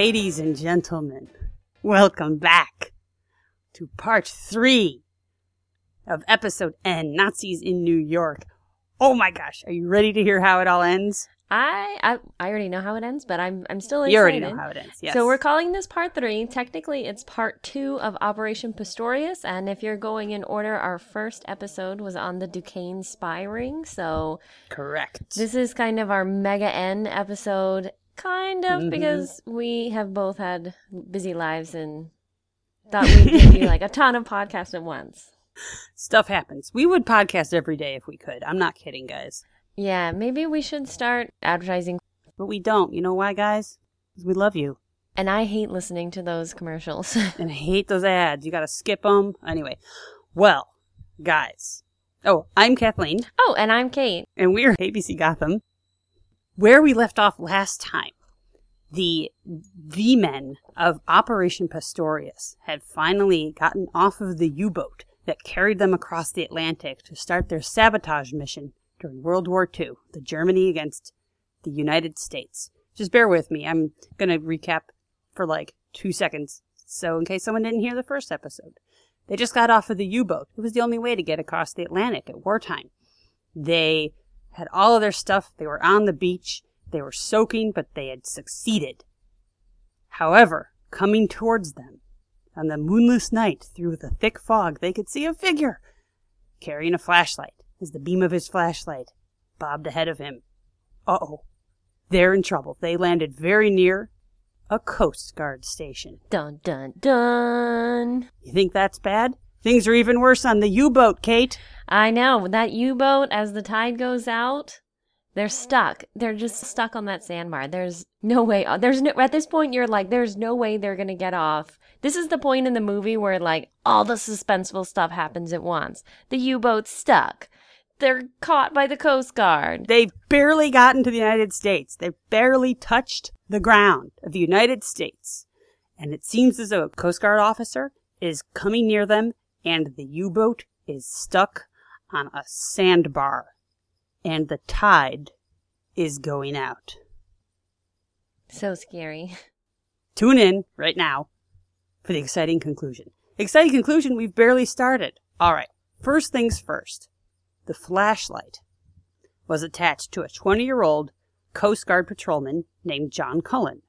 Ladies and gentlemen, welcome back to part three of episode N Nazis in New York. Oh my gosh, are you ready to hear how it all ends? I, I I already know how it ends, but I'm I'm still excited. You already know how it ends, yes. So we're calling this part three. Technically, it's part two of Operation Pastorius, and if you're going in order, our first episode was on the Duquesne spy ring. So correct. This is kind of our mega N episode, kind of Mhm. because we have both had busy lives and thought we'd give you like a ton of podcasts at once. Stuff happens. We would podcast every day if we could. I'm not kidding, guys. Yeah, maybe we should start advertising. But we don't. You know why, guys? 'Cause we love you. And I hate listening to those commercials. And I hate those ads. You gotta skip them. Anyway, well, guys. Oh, I'm Kathleen. oh, and I'm Kate. and we're ABC Gotham. Where we left off last time, the the men of Operation Pastorius had finally gotten off of the U-boat that carried them across the Atlantic to start their sabotage mission during World War II, the Germany against the United States. Just bear with me. I'm going to recap for like 2 seconds. So in case someone didn't hear the first episode, they just got off of the U-boat. It was the only way to get across the Atlantic at wartime. They had all of their stuff. They were on the beach. They were soaking, but they had succeeded. However, coming towards them on the moonless night through the thick fog, they could see a figure carrying a flashlight as the beam of his flashlight bobbed ahead of him. Uh oh. They're in trouble. They landed very near a Coast Guard station. Dun dun dun. You think that's bad? Things are even worse on the U boat, Kate. I know that U-boat as the tide goes out, they're stuck. They're just stuck on that sandbar. There's no way. uh, There's no at this point you're like there's no way they're going to get off. This is the point in the movie where like all the suspenseful stuff happens at once. The U-boat's stuck. They're caught by the Coast Guard. They've barely gotten to the United States. They've barely touched the ground of the United States. And it seems as though a Coast Guard officer is coming near them and the U-boat is stuck on a sandbar. And the tide is going out. So scary. Tune in right now for the exciting conclusion. Exciting conclusion, we've barely started. All right, first things first. The flashlight was attached to a 20 year old Coast Guard patrolman named John Cullen.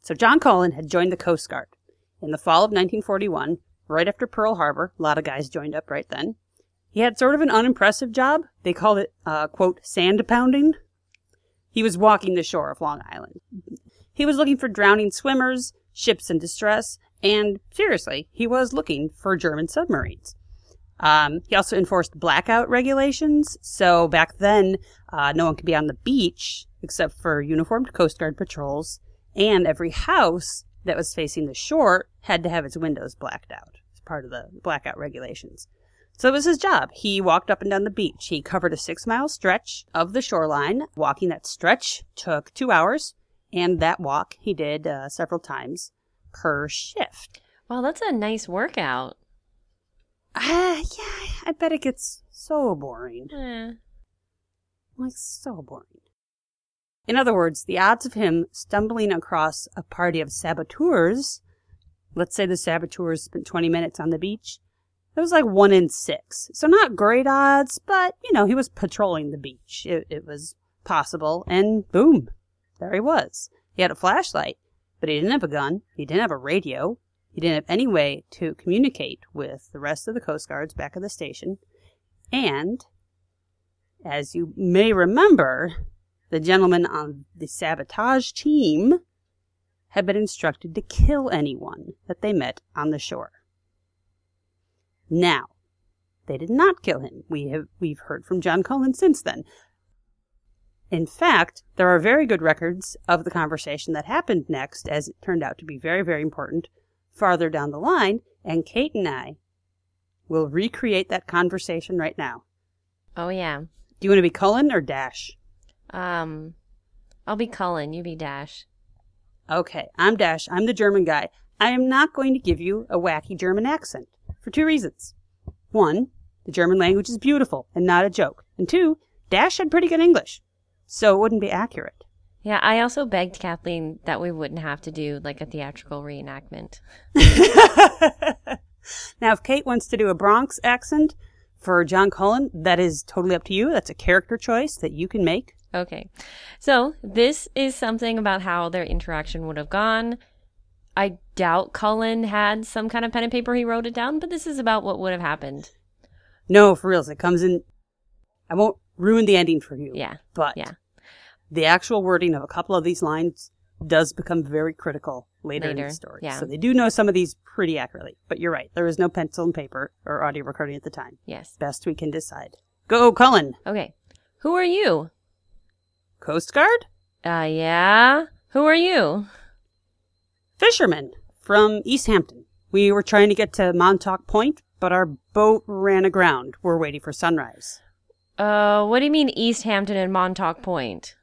So, John Cullen had joined the Coast Guard in the fall of 1941, right after Pearl Harbor. A lot of guys joined up right then. He had sort of an unimpressive job. They called it, uh, quote, sand pounding. He was walking the shore of Long Island. He was looking for drowning swimmers, ships in distress, and seriously, he was looking for German submarines. Um, he also enforced blackout regulations. So back then, uh, no one could be on the beach except for uniformed Coast Guard patrols, and every house that was facing the shore had to have its windows blacked out as part of the blackout regulations. So it was his job. He walked up and down the beach. He covered a six mile stretch of the shoreline. Walking that stretch took two hours, and that walk he did uh, several times per shift. Wow, that's a nice workout. Ah, yeah, I bet it gets so boring. Eh. Like, so boring. In other words, the odds of him stumbling across a party of saboteurs, let's say the saboteurs spent 20 minutes on the beach, it was like one in six. So not great odds, but, you know, he was patrolling the beach. It, it was possible, and boom, there he was. He had a flashlight, but he didn't have a gun. He didn't have a radio. He didn't have any way to communicate with the rest of the Coast Guards back at the station. And, as you may remember, the gentleman on the sabotage team had been instructed to kill anyone that they met on the shore. Now, they did not kill him. We have we've heard from John Cullen since then. In fact, there are very good records of the conversation that happened next, as it turned out to be very, very important, farther down the line, and Kate and I will recreate that conversation right now. Oh yeah. Do you want to be Cullen or Dasch? Um, I'll be Cullen. You be Dasch. Okay, I'm Dasch. I'm the German guy. I am not going to give you a wacky German accent for two reasons. One, the German language is beautiful and not a joke. And two, Dasch had pretty good English, so it wouldn't be accurate. Yeah, I also begged Kathleen that we wouldn't have to do like a theatrical reenactment. now, if Kate wants to do a Bronx accent for John Cullen, that is totally up to you. That's a character choice that you can make. Okay. So, this is something about how their interaction would have gone. I doubt Cullen had some kind of pen and paper he wrote it down, but this is about what would have happened. No, for reals. It comes in. I won't ruin the ending for you. Yeah. But Yeah. the actual wording of a couple of these lines does become very critical later, in the story. yeah. So they do know some of these pretty accurately. But you're right. There was no pencil and paper or audio recording at the time. Yes. Best we can decide. Go, Cullen. Okay. Who are you? Coast Guard? Uh, yeah. Who are you? Fisherman from East Hampton. We were trying to get to Montauk Point, but our boat ran aground. We're waiting for sunrise. Uh, what do you mean East Hampton and Montauk Point?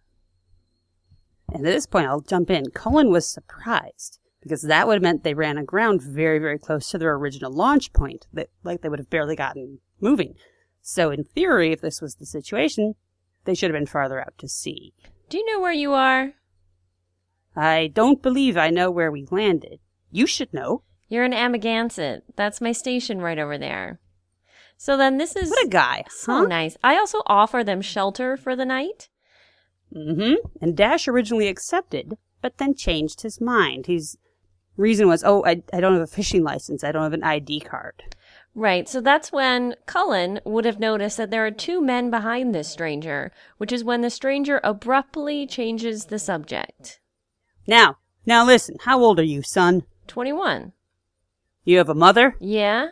And at this point, I'll jump in. Cullen was surprised because that would have meant they ran aground very, very close to their original launch point, that like they would have barely gotten moving. So, in theory, if this was the situation, they should have been farther out to sea. Do you know where you are? I don't believe I know where we landed. You should know. You're in Amagansett. That's my station right over there. So then this is What a guy, so huh? nice. I also offer them shelter for the night. Mm-hmm. And Dasch originally accepted, but then changed his mind. His reason was, oh, I, I don't have a fishing license. I don't have an ID card. Right, so that's when Cullen would have noticed that there are two men behind this stranger, which is when the stranger abruptly changes the subject. Now, now listen. How old are you, son? 21. You have a mother, Yeah?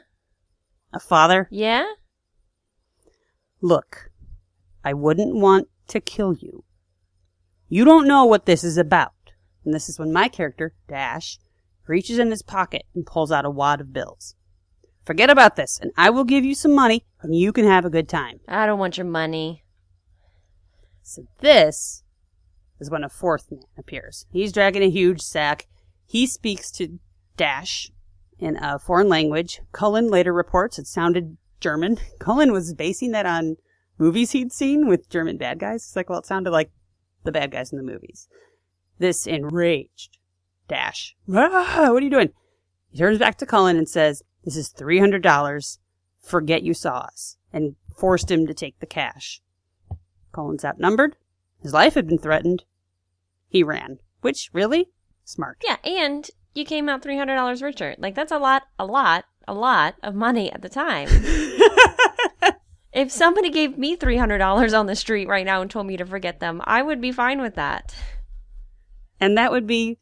a father. Yeah? Look, I wouldn't want to kill you. You don't know what this is about. And this is when my character, Dasch, reaches in his pocket and pulls out a wad of bills. Forget about this, and I will give you some money, and you can have a good time. I don't want your money. So this is when a fourth man appears. He's dragging a huge sack. He speaks to Dasch in a foreign language. Cullen later reports it sounded German. Cullen was basing that on movies he'd seen with German bad guys. It's like, well, it sounded like the bad guys in the movies. This enraged Dasch. Ah, what are you doing? He turns back to Cullen and says, This is $300. Forget you saw us. And forced him to take the cash. Cullen's outnumbered. His life had been threatened. He ran. Which, really? Smart. Yeah, and you came out $300 richer. Like, that's a lot, a lot, a lot of money at the time. if somebody gave me $300 on the street right now and told me to forget them, I would be fine with that. and that would be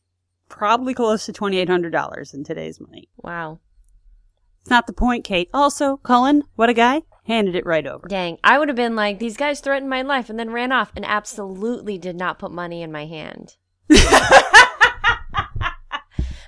probably close to $2,800 in today's money. Wow. It's not the point, Kate. Also, Cullen, what a guy, handed it right over. Dang. I would have been like, these guys threatened my life and then ran off and absolutely did not put money in my hand.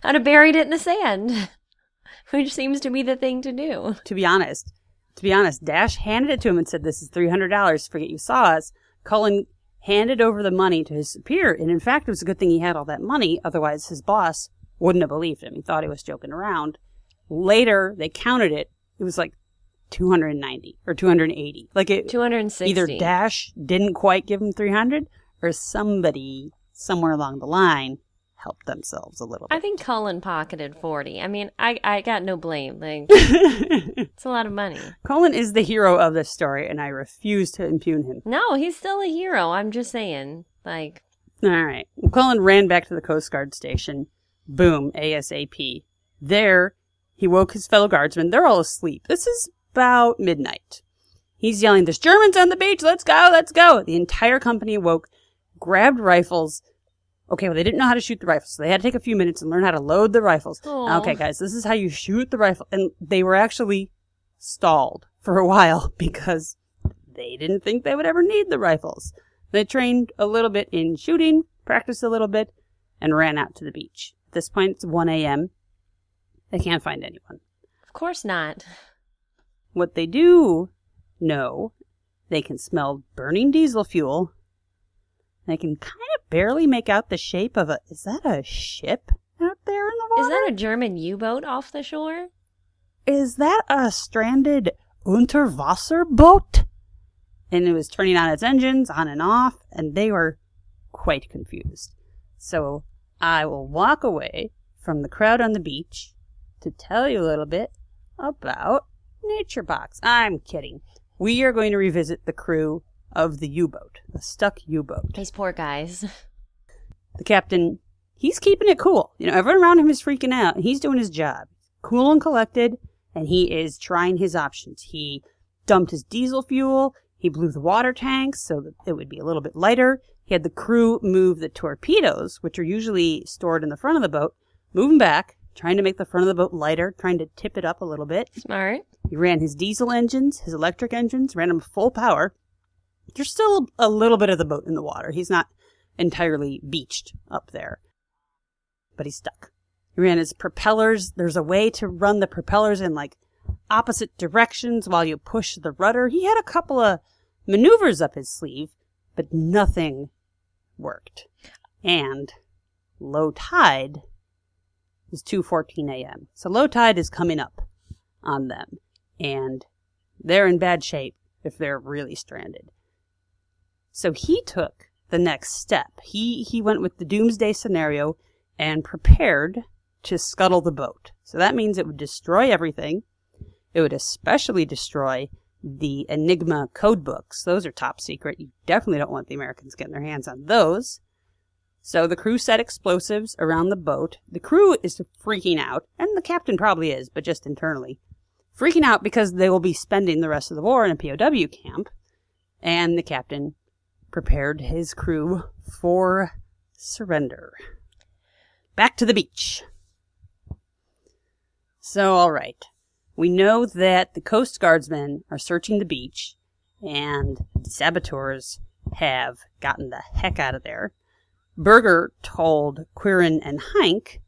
I'd have buried it in the sand, which seems to be the thing to do. To be honest, to be honest, Dasch handed it to him and said, This is $300. Forget you saw us. Cullen handed over the money to his superior. And in fact, it was a good thing he had all that money. Otherwise, his boss wouldn't have believed him. He thought he was joking around. Later, they counted it. It was like 290 or 280. Like it, 260. either Dasch didn't quite give him 300 or somebody somewhere along the line helped themselves a little bit. I think Cullen pocketed 40. I mean, I, I got no blame. Like, it's a lot of money. Cullen is the hero of this story, and I refuse to impugn him. No, he's still a hero. I'm just saying. Like, All right. Cullen ran back to the Coast Guard station. Boom, ASAP. There, he woke his fellow guardsmen. They're all asleep. This is about midnight. He's yelling, There's Germans on the beach! Let's go! Let's go! The entire company awoke, grabbed rifles. Okay, well, they didn't know how to shoot the rifles, so they had to take a few minutes and learn how to load the rifles. Aw. Okay, guys, this is how you shoot the rifle. And they were actually stalled for a while because they didn't think they would ever need the rifles. They trained a little bit in shooting, practiced a little bit, and ran out to the beach. At this point, it's 1 a.m. They can't find anyone. of course not. What they do know, they can smell burning diesel fuel. They can kind of barely make out the shape of a. Is that a ship out there in the water? Is that a German U boat off the shore? Is that a stranded Unterwasser boat? And it was turning on its engines on and off, and they were quite confused. So I will walk away from the crowd on the beach to tell you a little bit about Nature Box. I'm kidding. We are going to revisit the crew of the U boat, the stuck U boat. These poor guys. The captain, he's keeping it cool. You know, everyone around him is freaking out, and he's doing his job. Cool and collected, and he is trying his options. He dumped his diesel fuel. He blew the water tanks so that it would be a little bit lighter. He had the crew move the torpedoes, which are usually stored in the front of the boat, move them back, trying to make the front of the boat lighter, trying to tip it up a little bit. Smart. He ran his diesel engines, his electric engines, ran them full power. There's still a little bit of the boat in the water. He's not entirely beached up there, but he's stuck. He ran his propellers. There's a way to run the propellers in like opposite directions while you push the rudder. He had a couple of maneuvers up his sleeve, but nothing worked. And low tide is 2:14 a.m. So low tide is coming up on them and they're in bad shape if they're really stranded. So he took the next step. He he went with the doomsday scenario and prepared to scuttle the boat. So that means it would destroy everything. It would especially destroy the Enigma code books. Those are top secret. You definitely don't want the Americans getting their hands on those. So the crew set explosives around the boat. The crew is freaking out, and the captain probably is, but just internally. Freaking out because they will be spending the rest of the war in a POW camp. And the captain prepared his crew for surrender. Back to the beach. So, all right. We know that the Coast Guardsmen are searching the beach, and saboteurs have gotten the heck out of there. Berger told Quirin and Heinck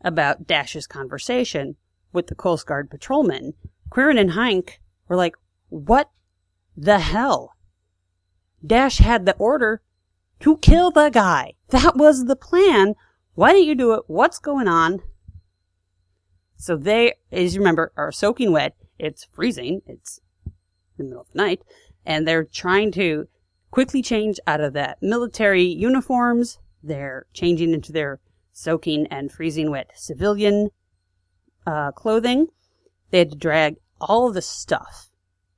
about Dasch's conversation with the Coast Guard patrolman. Quirin and Heinck were like, What the hell? Dasch had the order to kill the guy. That was the plan. Why didn't you do it? What's going on? So they, as you remember, are soaking wet. It's freezing. It's in the middle of the night. And they're trying to quickly change out of that military uniforms. They're changing into their soaking and freezing wet civilian uh, clothing. They had to drag all the stuff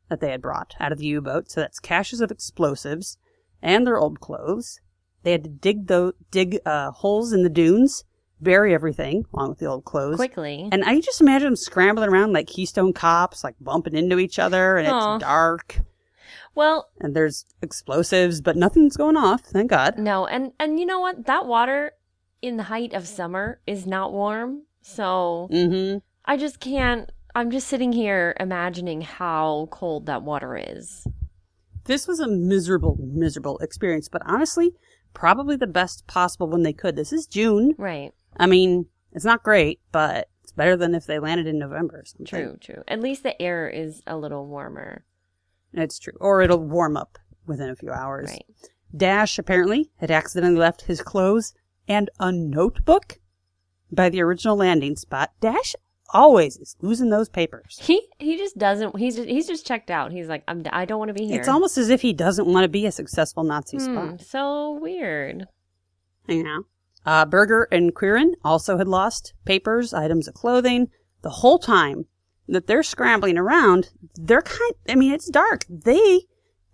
that they had brought out of the U-boat. So that's caches of explosives and their old clothes. They had to dig the dig uh, holes in the dunes, bury everything along with the old clothes Quickly. And I just imagine them scrambling around like Keystone Cops, like bumping into each other, and Aw. it's dark, well, and there's explosives, but nothing's going off. Thank God. no, and and you know what? That water in the height of summer is not warm. So Mm-hmm. I just can't I'm just sitting here imagining how cold that water is. This was a miserable, miserable experience, but honestly, probably the best possible when they could. This is June. Right. I mean, it's not great, but it's better than if they landed in November or something. True, true. At least the air is a little warmer. It's true. Or it'll warm up within a few hours. Right. Dasch apparently had accidentally left his clothes and a notebook by the original landing spot. Dasch always is losing those papers. He he just doesn't he's just, he's just checked out. He's like I'm I don't want to be here. It's almost as if he doesn't want to be a successful Nazi Hmm, spy. so weird. You know. Uh, Berger and Quirin also had lost papers, items of clothing. The whole time that they're scrambling around, they're kind. I mean, it's dark. They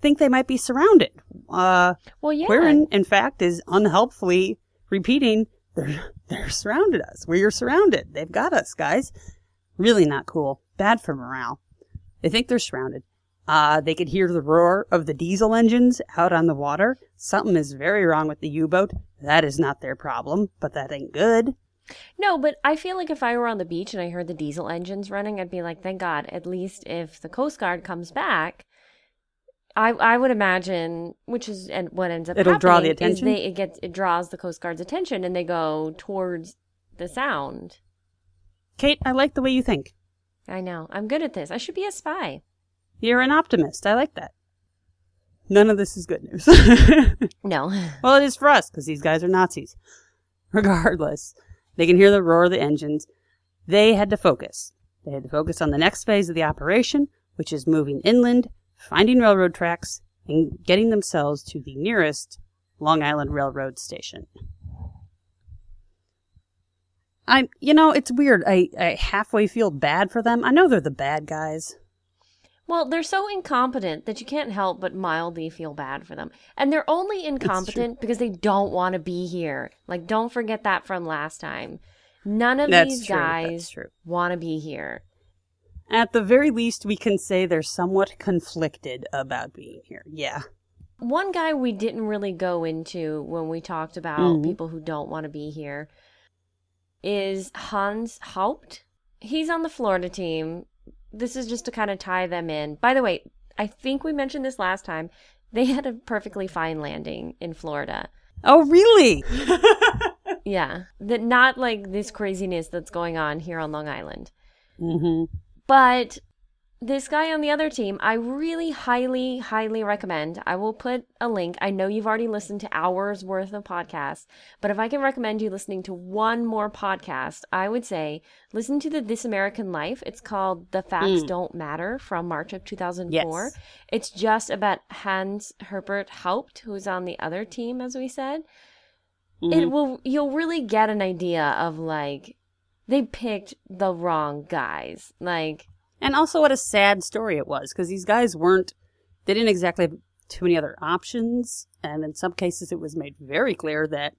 think they might be surrounded. Uh, Well, yeah. Quirin, in fact, is unhelpfully repeating, "They're they're surrounded us. We are surrounded. They've got us, guys." Really not cool. Bad for morale. They think they're surrounded. Uh, they could hear the roar of the diesel engines out on the water. Something is very wrong with the U-boat. That is not their problem, but that ain't good. No, but I feel like if I were on the beach and I heard the diesel engines running, I'd be like, thank God. At least if the Coast Guard comes back, I I would imagine, which is and what ends up It'll draw the attention? They it gets it draws the Coast Guard's attention and they go towards the sound. Kate, I like the way you think. I know. I'm good at this. I should be a spy. You're an optimist. I like that. None of this is good news. No. Well, it is for us because these guys are Nazis. Regardless, they can hear the roar of the engines. They had to focus. They had to focus on the next phase of the operation, which is moving inland, finding railroad tracks, and getting themselves to the nearest Long Island Railroad station. I'm, you know, it's weird. I, I halfway feel bad for them. I know they're the bad guys. Well, they're so incompetent that you can't help but mildly feel bad for them. And they're only incompetent because they don't want to be here. Like, don't forget that from last time. None of That's these true, guys want to be here. At the very least, we can say they're somewhat conflicted about being here. Yeah. One guy we didn't really go into when we talked about Mhm. people who don't want to be here is Hans Haupt. He's on the Florida team. This is just to kind of tie them in. By the way, I think we mentioned this last time. They had a perfectly fine landing in Florida. Oh, really? Yeah, that not like this craziness that's going on here on Long Island. hmm But this guy on the other team, I really highly, highly recommend. I will put a link. I know you've already listened to hours worth of podcasts, but if I can recommend you listening to one more podcast, I would say listen to the This American Life. It's called The Facts Mm. Don't Matter from March of 2004. Yes. It's just about Hans Herbert Haupt, who's on the other team, as we said Mhm. it will you'll really get an idea of like they picked the wrong guys like And also, what a sad story it was because these guys weren't, they didn't exactly have too many other options. And in some cases, it was made very clear that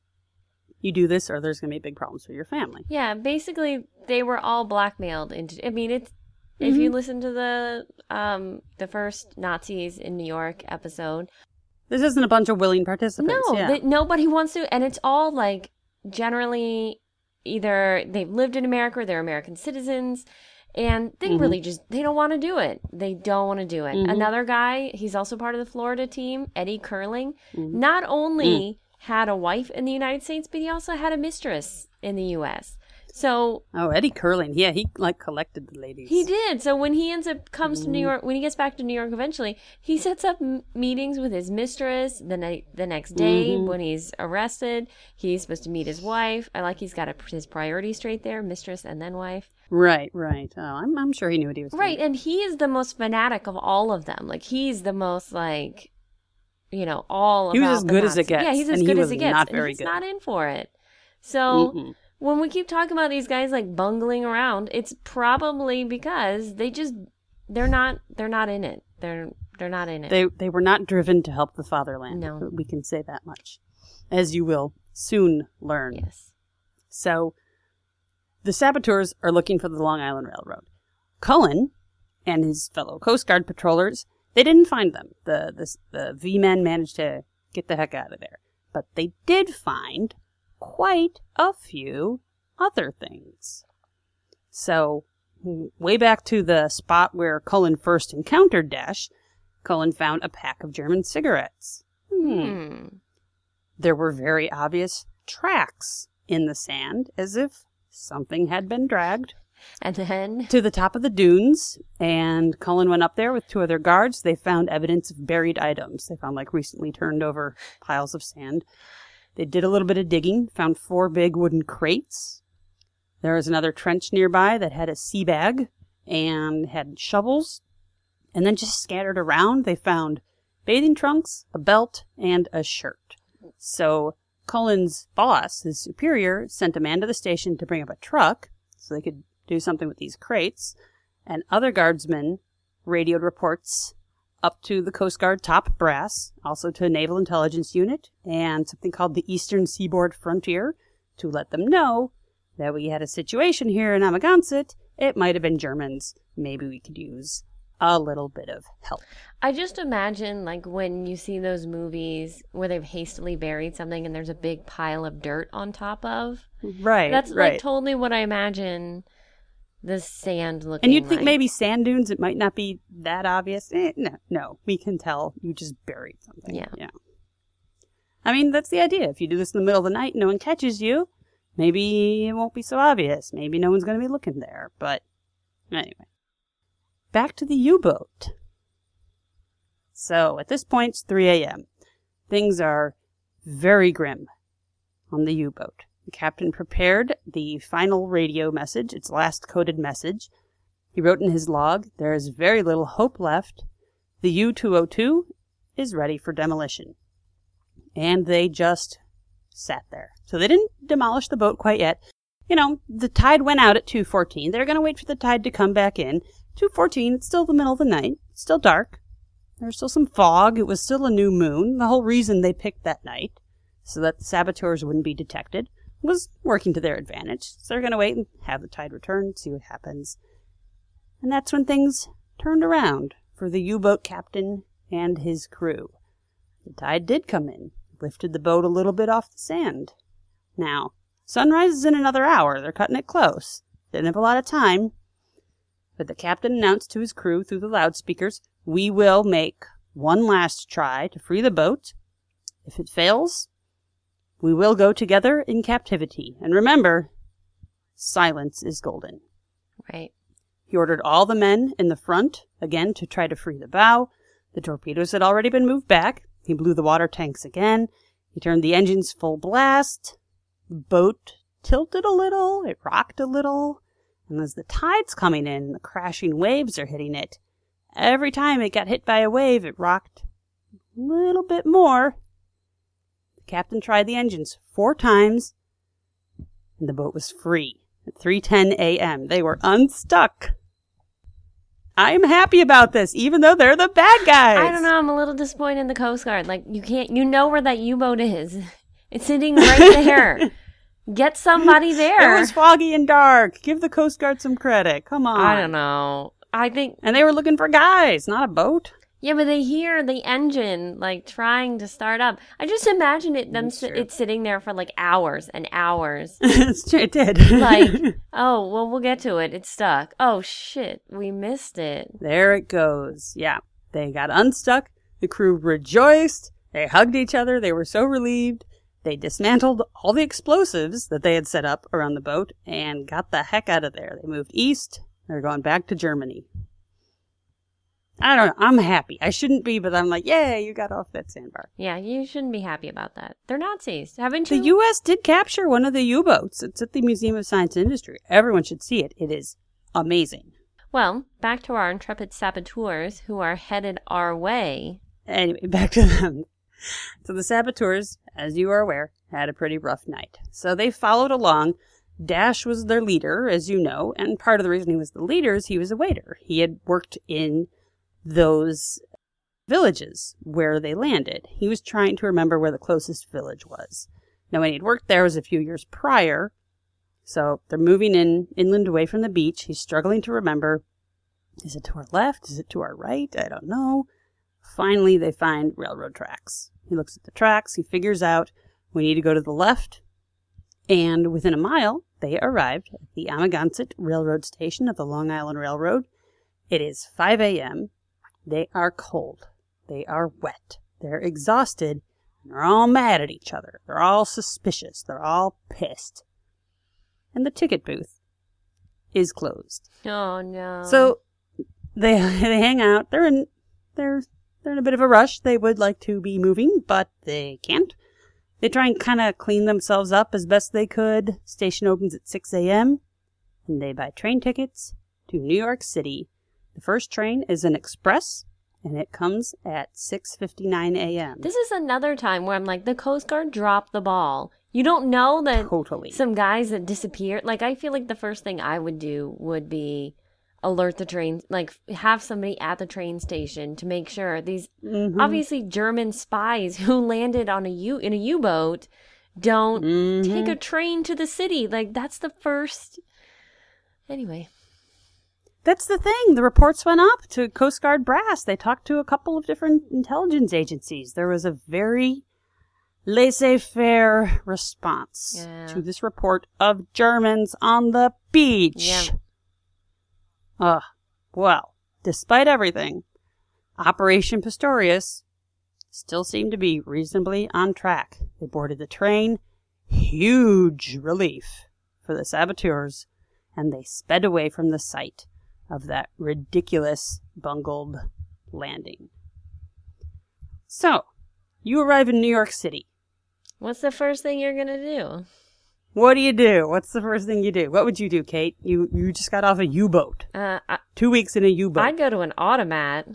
you do this or there's going to be big problems for your family. yeah basically they were all blackmailed into i mean it's if you Mhm. listen to the um the first nazis in new york episode This isn't a bunch of willing participants. no yeah. nobody wants to and it's all like generally either they've lived in america or they're american citizens and they Mhm. really just they don't want to do it they don't want to do it Mhm. another guy he's also part of the florida team eddie Kerling Mhm. not only Mm. had a wife in the united states but he also had a mistress in the us so oh, Eddie Kerling. Yeah, he like collected the ladies. he did. So when he ends up comes to New. York, when he gets back to New York eventually, he sets up m- meetings with his mistress. The night, the next day Mhm. when he's arrested, he's supposed to meet his wife. I like he's got a, his priorities straight there: mistress and then wife. Right, right. Oh, I'm, I'm sure he knew what he was doing. Right, and he is the most fanatic of all of them. Like he's the most like, you know, all. He was as good as it Nazis. Yeah, he's as and he good as it gets. not and very he's good. not in for it. So Mm-mm. When we keep talking about these guys like bungling around, it's probably because they just they're not they're not in it. They're they're not in it. They they were not driven to help the fatherland. No. we can say that much, as you will soon learn. yes. So, the saboteurs are looking for the Long Island Railroad. Cullen and his fellow Coast Guard patrollers they didn't find them. The the the V men managed to get the heck out of there, but they did find quite a few other things. So, way back to the spot where Cullen first encountered Dasch, Cullen found a pack of German cigarettes. Hmm. Hmm. There were very obvious tracks in the sand, as if something had been dragged And then to the top of the dunes. And Cullen went up there with two other guards. They found evidence of buried items. They found like recently turned over piles of sand. They did a little bit of digging, found four big wooden crates. There was another trench nearby that had a sea bag and had shovels. And then just scattered around, they found bathing trunks, a belt, and a shirt. So Cullen's boss, his superior, sent a man to the station to bring up a truck so they could do something with these crates. And other guardsmen radioed reports up to the Coast Guard top brass, also to a Naval Intelligence Unit, and something called the Eastern Seaboard Frontier to let them know that we had a situation here in Amagansett. It might have been Germans. Maybe we could use a little bit of help. I just imagine like when you see those movies where they've hastily buried something and there's a big pile of dirt on top of. Right. That's right. like totally what I imagine the sand looking. and you'd think like. maybe sand dunes, it might not be that obvious. Eh, no, no, we can tell you just buried something. Yeah. Yeah. I mean, that's the idea. If you do this in the middle of the night, no one catches you. Maybe it won't be so obvious. Maybe no one's going to be looking there. But anyway, back to the U-boat. So at this point, it's 3 a.m. Things are very grim on the U-boat. The captain prepared the final radio message, its last coded message. He wrote in his log, There is very little hope left. The U 202 is ready for demolition. and they just sat there. So they didn't demolish the boat quite yet. You know, the tide went out at 2:14. They're going to wait for the tide to come back in. 2:14, it's still the middle of the night. Still dark. There's still some fog. It was still a new moon. The whole reason they picked that night so that the saboteurs wouldn't be detected was working to their advantage. So they're going to wait and have the tide return, see what happens. And that's when things turned around for the U-boat captain and his crew. The tide did come in, lifted the boat a little bit off the sand. Now, sunrise is in another hour. They're cutting it close. Didn't have a lot of time. But the captain announced to his crew through the loudspeakers, we will make one last try to free the boat. If it fails, we will go together in captivity. And remember, silence is golden. Right. He ordered all the men in the front, again, to try to free the bow. The torpedoes had already been moved back. He blew the water tanks again. He turned the engines full blast. The boat tilted a little. It rocked a little. And as the tide's coming in, the crashing waves are hitting it. Every time it got hit by a wave, it rocked a little bit more. Captain tried the engines four times, and the boat was free at 3:10 a.m. They were unstuck. I'm happy about this, even though they're the bad guys. I don't know. I'm a little disappointed in the Coast Guard. Like, you can't, you know where that U boat is. It's sitting right there. Get somebody there. It was foggy and dark. Give the Coast Guard some credit. Come on. I don't know. I think, And they were looking for guys, not a boat. Yeah, but they hear the engine like trying to start up. I just imagine it them si- it's sitting there for like hours and hours. It's true, it did. like, oh, well, we'll get to it. It's stuck. Oh shit, we missed it. there it goes. Yeah. They got unstuck. The crew rejoiced. They hugged each other. They were so relieved. They dismantled all the explosives that they had set up around the boat and got the heck out of there. They moved east. They're going back to Germany. I don't know. I'm happy. I shouldn't be, but I'm like, yay, you got off that sandbar. Yeah, you shouldn't be happy about that. They're Nazis, haven't you? The? U.S. did capture one of the U-boats. It's at the Museum of Science and Industry. Everyone should see it. It is amazing. well, back to our intrepid saboteurs who are headed our way. Anyway, back to them. So the saboteurs, as you are aware, had a pretty rough night. So they followed along. Dasch was their leader, as you know, and part of the reason he was the leader is he was a waiter. He had worked in those villages where they landed. He was trying to remember where the closest village was. Now, when he'd worked there was a few years prior, so they're moving in inland away from the beach. He's struggling to remember. Is it to our left? Is it to our right? I don't know. Finally, they find railroad tracks. He looks at the tracks. He figures out we need to go to the left. And within a mile, they arrived at the Amagansett Railroad Station of the Long Island Railroad. It is 5 a.m. They are cold. They are wet. They're exhausted. And they're all mad at each other. They're all suspicious. They're all pissed. And the ticket booth is closed. Oh no. So they they hang out. They're in they're they're in a bit of a rush. They would like to be moving, but they can't. They try and kind of clean themselves up as best they could. Station opens at 6 a.m. and they buy train tickets to New York City. The first train is an express and it comes at 6:59 a.m. this is another time where I'm like, the Coast Guard dropped the ball. You don't know that Totally. some guys that disappeared. Like, I feel like the first thing I would do would be alert the train, like have somebody at the train station to make sure these Mhm. obviously German spies who landed on a U in a U-boat don't Mhm. take a train to the city. Like that's the first. Anyway, That's the thing. The reports went up to Coast Guard brass. They talked to a couple of different intelligence agencies. There was a very laissez-faire response Yeah. to this report of Germans on the beach. Yeah. Ugh. Well, despite everything, Operation Pastorius still seemed to be reasonably on track. They boarded the train. Huge relief for the saboteurs, and they sped away from the site of that ridiculous bungled landing. So, you arrive in New York City. what's the first thing you're gonna do? What do you do? What's the first thing you do? What would you do, Kate? You you just got off a U-boat. Uh, I, Two weeks in a U-boat. I'd go to an automat.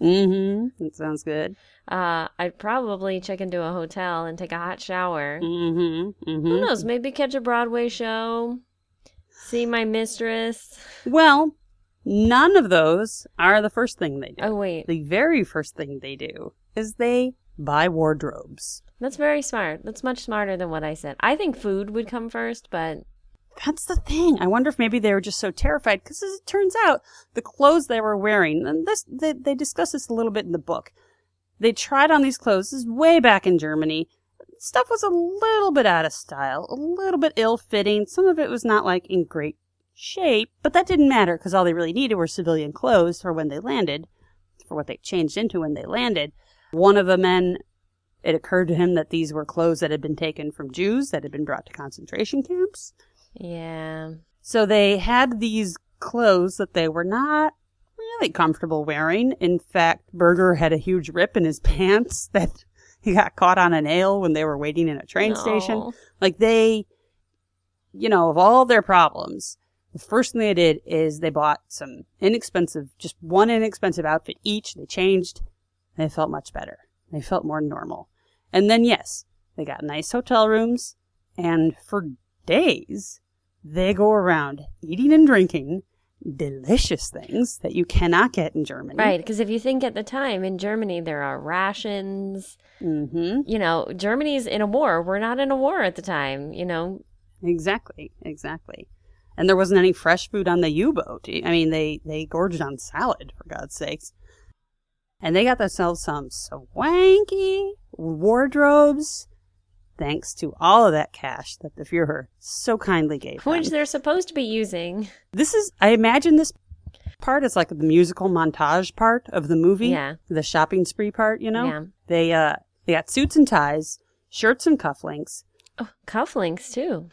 Mm-hmm. That sounds good. Uh, I'd probably check into a hotel and take a hot shower. Mm-hmm. Mm-hmm. Who knows? Maybe catch a Broadway show, see my mistress. Well, none of those are the first thing they do. Oh, wait. The very first thing they do is they buy wardrobes. That's very smart. That's much smarter than what I said. I think food would come first, but That's the thing. I wonder if maybe they were just so terrified because, as it turns out, the clothes they were wearing, and this they, they discuss this a little bit in the book. They tried on these clothes. This is way back in Germany. Stuff was a little bit out of style, a little bit ill-fitting. Some of it was not like in great shape, but that didn't matter because all they really needed were civilian clothes for when they landed, for what they changed into when they landed. One of the men, it occurred to him that these were clothes that had been taken from Jews that had been brought to concentration camps. yeah. So they had these clothes that they were not really comfortable wearing. In fact, Berger had a huge rip in his pants that he got caught on a nail when they were waiting in a train station. Like they, you know, of all their problems, the first thing they did is they bought some inexpensive, just one inexpensive outfit each. They changed. They felt much better. They felt more normal. And then, yes, they got nice hotel rooms. And for days, they go around eating and drinking delicious things that you cannot get in Germany. Right, because if you think at the time in Germany there are rations, Mm-hmm. you know, Germany's in a war. We're not in a war at the time, you know. Exactly. Exactly. And there wasn't any fresh food on the U-boat. I mean, they they gorged on salad for God's sakes. And they got themselves some swanky wardrobes, thanks to all of that cash that the Fuhrer so kindly gave them. Which they're supposed to be using. This is, I imagine this part is like the musical montage part of the movie. Yeah. The shopping spree part, you know? Yeah. They, uh, they got suits and ties, shirts and cufflinks, Oh, cufflinks too.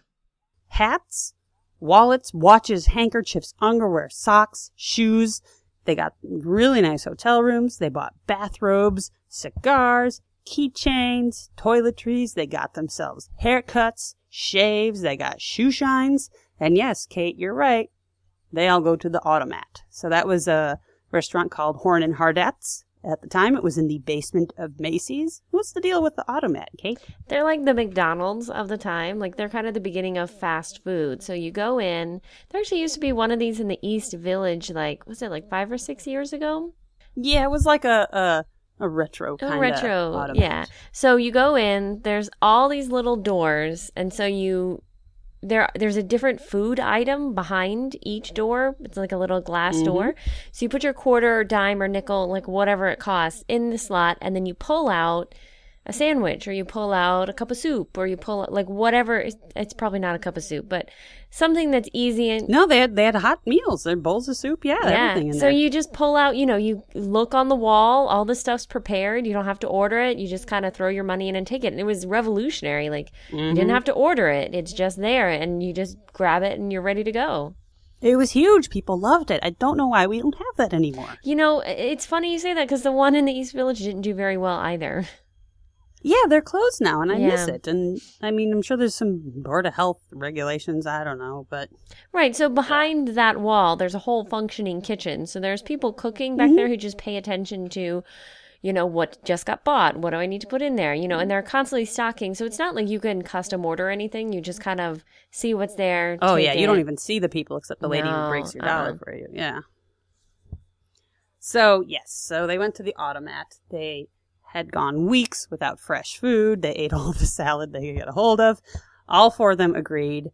hats, wallets, watches, handkerchiefs, underwear, socks, shoes. They got really nice hotel rooms. They bought bathrobes, cigars, keychains, toiletries. They got themselves haircuts, shaves. They got shoe shines. And yes, Kate, you're right. They all go to the Automat. So that was a restaurant called Horn and Hardart's. At the time, it was in the basement of Macy's. What's the deal with the Automat, Kate? They're like the McDonald's of the time. Like they're kind of the beginning of fast food. So you go in. There actually used to be one of these in the East Village, like was it like five or six years ago? Yeah, it was like a a, a retro kind of retro, yeah. So you go in. There's all these little doors, and so you there. There's a different food item behind each door. It's like a little glass Mm-hmm. door. So you put your quarter or dime or nickel, like whatever it costs, in the slot, and then you pull out a sandwich, or you pull out a cup of soup, or you pull out like whatever. It's, it's probably not a cup of soup, but something that's easy and No, they had they had hot meals. They had bowls of soup. Yeah, everything in so there. you just pull out, you know, you look on the wall, all the stuff's prepared. You don't have to order it. You just kind of throw your money in and take it. And it was revolutionary. Like you Mm-hmm. didn't have to order it. It's just there and you just grab it and you're ready to go. it was huge. People loved it. I don't know why we don't have that anymore. You know, it's funny you say that because the one in the East Village didn't do very well either. Yeah, they're closed now, and I miss it. And I mean, I'm sure there's some board of health regulations. I don't know, but Right. So behind that wall, there's a whole functioning kitchen. So there's people cooking back mm-hmm. there who just pay attention to, you know, what just got bought. What do I need to put in there? You know, and they're constantly stocking. So it's not like you can custom order anything. You just kind of see what's there. oh yeah, you don't even see the people except the lady who breaks your uh-uh. dollar for you. Yeah. So yes, so they went to the automat. They had gone weeks without fresh food. They ate all the salad they could get a hold of. All four of them agreed.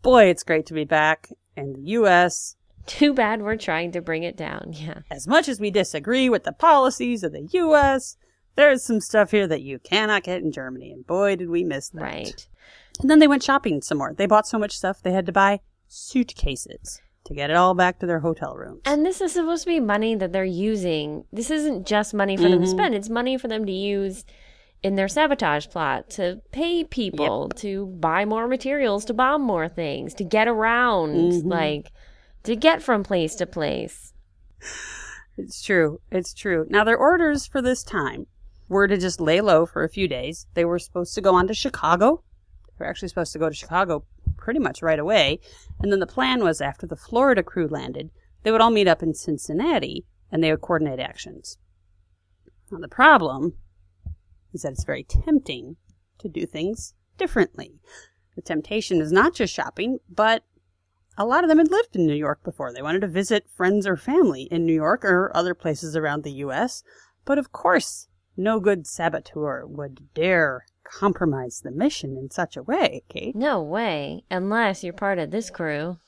Boy, it's great to be back in the U.S. Too bad we're trying to bring it down. Yeah. As much as we disagree with the policies of the U.S., there's some stuff here that you cannot get in Germany, and boy, did we miss that. Right. And then they went shopping some more. They bought so much stuff they had to buy suitcases to get it all back to their hotel rooms. And this is supposed to be money that they're using. This isn't just money for them to mm-hmm. spend, it's money for them to use in their sabotage plot to pay people, to buy more materials, to bomb more things, to get around, mm-hmm. like to get from place to place. It's true. It's true. Now, their orders for this time were to just lay low for a few days. They were supposed to go on to Chicago. They were actually supposed to go to Chicago pretty much right away. And then the plan was after the Florida crew landed, they would all meet up in Cincinnati and they would coordinate actions. Now, the problem is that it's very tempting to do things differently. The temptation is not just shopping, but a lot of them had lived in New York before. They wanted to visit friends or family in New York or other places around the U.S. But of course, no good saboteur would dare compromise the mission in such a way, Kate. No way, unless you're part of this crew.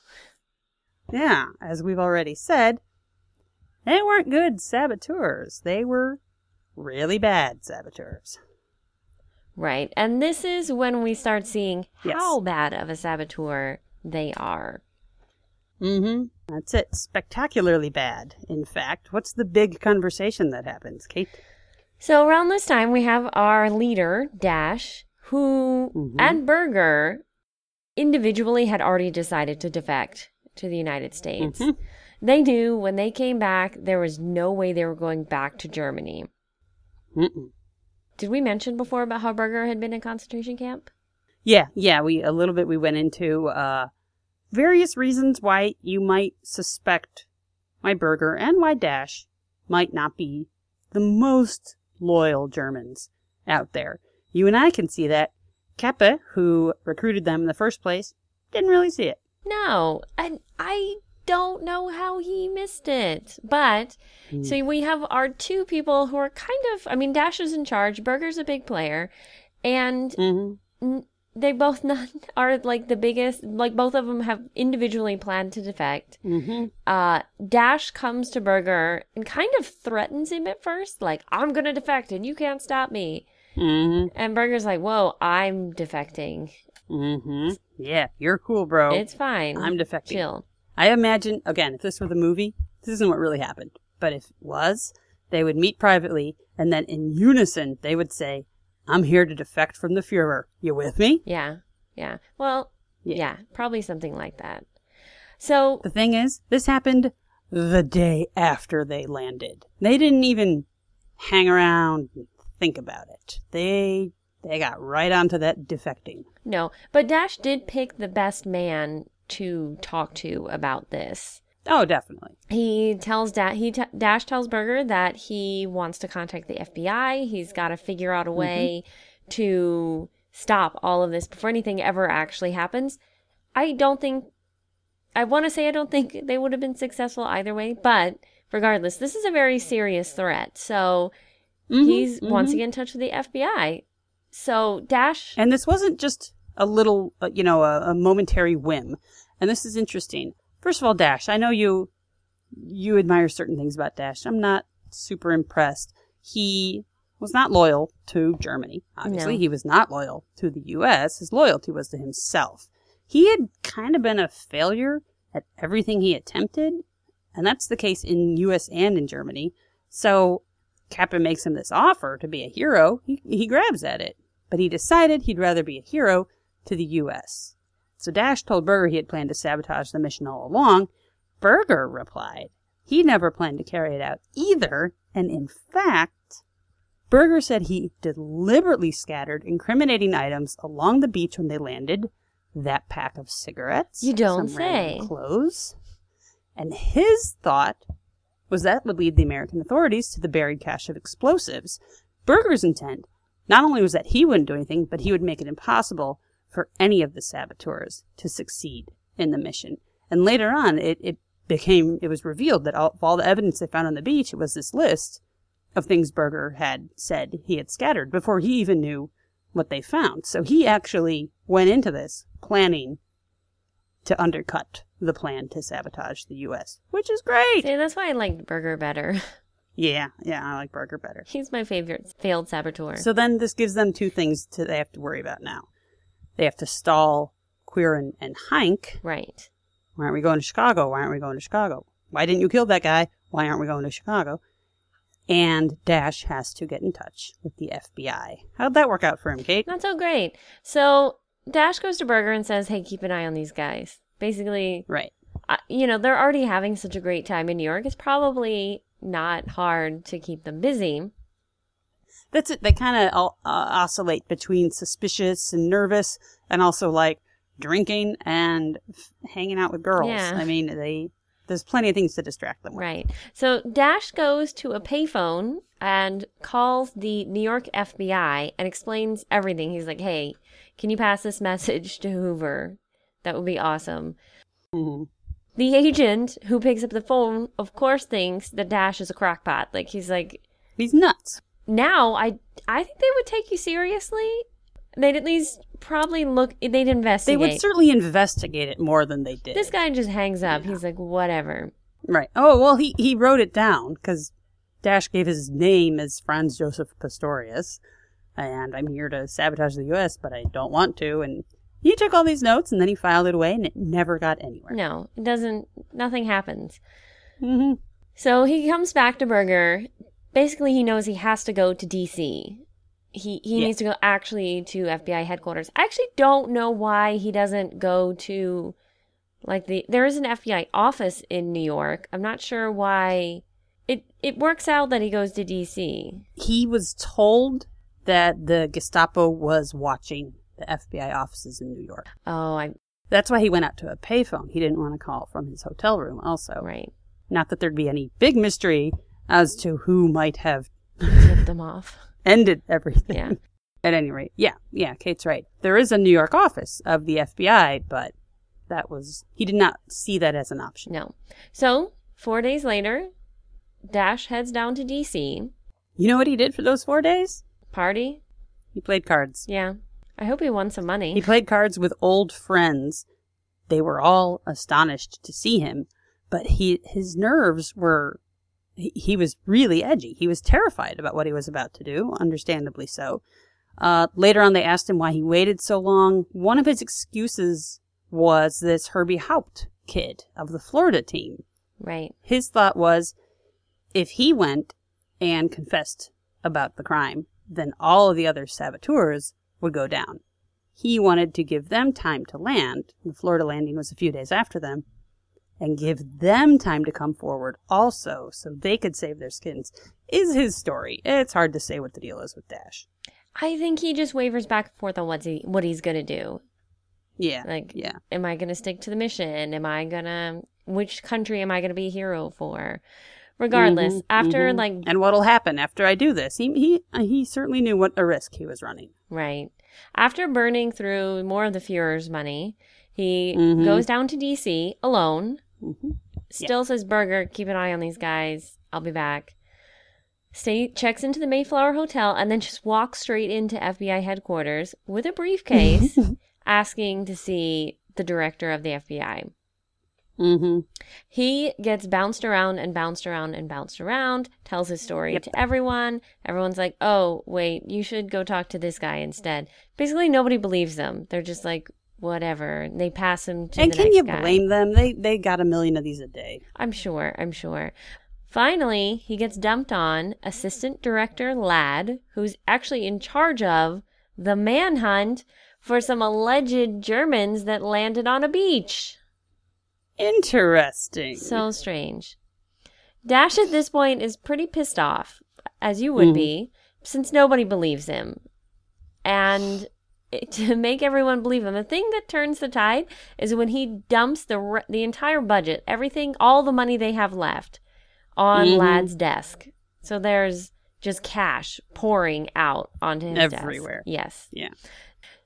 Yeah, as we've already said, they weren't good saboteurs. They were really bad saboteurs. Right. And this is when we start seeing Yes. how bad of a saboteur they are. Mm-hmm. That's it. Spectacularly bad, in fact. What's the big conversation that happens, Kate? So around this time, we have our leader, Dasch, who Mhm. and Burger individually had already decided to defect to the United States. Mhm. They knew when they came back, there was no way they were going back to Germany. Mm-mm. Did we mention before about how Burger had been in concentration camp? Yeah, yeah, we a little bit we went into uh various reasons why you might suspect my Burger and why Dasch might not be the most loyal Germans out there. You and I can see that. Kappe, who recruited them in the first place, didn't really see it. No, and I don't know how he missed it. But Hmm. so we have our two people who are kind of. I mean, Dasch is in charge. Burger's a big player, and Mm-hmm. They both not are like the biggest. Like both of them have individually planned to defect. Mm-hmm. Uh, Dasch comes to Burger and kind of threatens him at first, like I'm gonna defect and you can't stop me. Mm-hmm. And Burger's like, "Whoa, I'm defecting. Mm-hmm. Yeah, you're cool, bro. It's fine. I'm defecting. Chill." I imagine, again, if this were the movie, this isn't what really happened. But if it was, they would meet privately, and then in unison, they would say, I'm here to defect from the Fuhrer. You with me? Yeah, yeah. Well, Yeah. yeah, probably something like that. So The thing is, this happened the day after they landed. They didn't even hang around and think about it. They they got right onto that defecting. no, but Dasch did pick the best man to talk to about this. Oh, definitely. He tells da- he t- Dasch tells Burger that he wants to contact the FBI. He's got to figure out a way to stop all of this before anything ever actually happens. I don't think I want to say I don't think they would have been successful either way, but regardless, this is a very serious threat. So Mhm, he's mhm. wants to get in touch with the FBI. So Dasch And this wasn't just a little, uh, you know, a, a momentary whim. And this is interesting. First of all, Dasch, I know you you admire certain things about Dasch. I'm not super impressed. He was not loyal to Germany. Obviously, No. he was not loyal to the U.S. His loyalty was to himself. He had kind of been a failure at everything he attempted, and that's the case in U.S. and in Germany. So Kappe makes him this offer to be a hero. He, he grabs at it, but he decided he'd rather be a hero to the U.S. So Dasch told Burger he had planned to sabotage the mission all along. Burger replied he never planned to carry it out either, and in fact, Burger said he deliberately scattered incriminating items along the beach when they landed. That pack of cigarettes, You don't say. clothes, and his thought was that would lead the American authorities to the buried cache of explosives. Burger's intent not only was that he wouldn't do anything, but he would make it impossible for any of the saboteurs to succeed in the mission. And later on, it, it became, it was revealed that all, of all the evidence they found on the beach, it was this list of things Burger had said he had scattered before he even knew what they found. So he actually went into this planning to undercut the plan to sabotage the U.S., which is great. See, that's why I liked Burger better. Yeah, yeah, I like Burger better. He's my favorite failed saboteur. So then this gives them two things to they have to worry about now. They have to stall Quirin and, and Hank. right. Why aren't we going to Chicago? Why aren't we going to Chicago? Why didn't you kill that guy? Why aren't we going to Chicago? And Dasch has to get in touch with the FBI. How'd that work out for him, Kate? Not so great. So Dasch goes to Burger and says, "Hey, keep an eye on these guys." Basically, Right. uh, you know, they're already having such a great time in New York. It's probably not hard to keep them busy. That's it. They kind of uh, oscillate between suspicious and nervous, and also like drinking and f- hanging out with girls. Yeah. I mean, they there's plenty of things to distract them with. Right. So Dasch goes to a payphone and calls the New York FBI and explains everything. He's like, hey, can you pass this message to Hoover? That would be awesome. Mhm. The agent who picks up the phone, of course, thinks that Dasch is a crackpot. Like, he's like, He's nuts. Now I I think they would take you seriously. They'd at least probably look. They'd investigate. They would certainly investigate it more than they did. this guy just hangs up. He's like, whatever. Right. Oh, well, he, he wrote it down because Dasch gave his name as Franz Joseph Pastorius. And I'm here to sabotage the U.S., but I don't want to. And he took all these notes and then he filed it away and it never got anywhere. No, it doesn't. Nothing happens. hmm So he comes back to Burger. Basically, he knows he has to go to DC. He he Yeah. needs to go actually to FBI headquarters. I actually don't know why he doesn't go to like the there is an FBI office in New York. I'm not sure why. It it works out that he goes to DC. He was told that the Gestapo was watching the FBI offices in New York. Oh, I That's why he went out to a payphone. He didn't want to call from his hotel room, also. right. Not that there'd be any big mystery as to who might have Tip them off. ended everything. Yeah. At any rate, yeah, yeah, Kate's right. There is a New York office of the FBI, but that was he did not see that as an option. No. So four days later, Dasch heads down to DC. You know what he did for those four days? Party. He played cards. Yeah. I hope he won some money. He played cards with old friends. They were all astonished to see him, but he his nerves were he, was really edgy. He was terrified about what he was about to do, understandably so. Uh, later on, they asked him why he waited so long. One of his excuses was this Herbie Haupt kid of the Florida team. Right. His thought was if he went and confessed about the crime, then all of the other saboteurs would go down. He wanted to give them time to land. The Florida landing was a few days after them. And give them time to come forward also so they could save their skins. Is his story. It's hard to say what the deal is with Dasch. I think he just wavers back and forth on what's he, what he's gonna do. Yeah. Like, yeah. am I gonna stick to the mission? Am I gonna which country am I gonna be a hero for? Regardless, Mhm, after mhm. like And what'll happen after I do this? He, he, he certainly knew what a risk he was running. right after burning through more of the Fuhrer's money, he Mhm. goes down to DC alone. Hmm Still says, "Burger, keep an eye on these guys. I'll be back." Stay checks into the Mayflower Hotel and then just walks straight into FBI headquarters with a briefcase, asking to see the director of the FBI. hmm He gets bounced around and bounced around and bounced around, tells his story Yep. to everyone. Everyone's like, oh, wait, you should go talk to this guy instead. Basically, nobody believes them. They're just like, whatever. They pass him to And the can you guy. blame them? They they got a million of these a day. I'm sure, I'm sure. Finally, he gets dumped on Assistant Director Ladd, who's actually in charge of the manhunt for some alleged Germans that landed on a beach. Interesting. So strange. Dasch at this point is pretty pissed off, as you would Mhm. be, since nobody believes him. And to make everyone believe him, the thing that turns the tide is when he dumps the the entire budget, everything, all the money they have left, on Mhm. Ladd's desk. So there's just cash pouring out onto his desk. Everywhere. Yes. Yeah.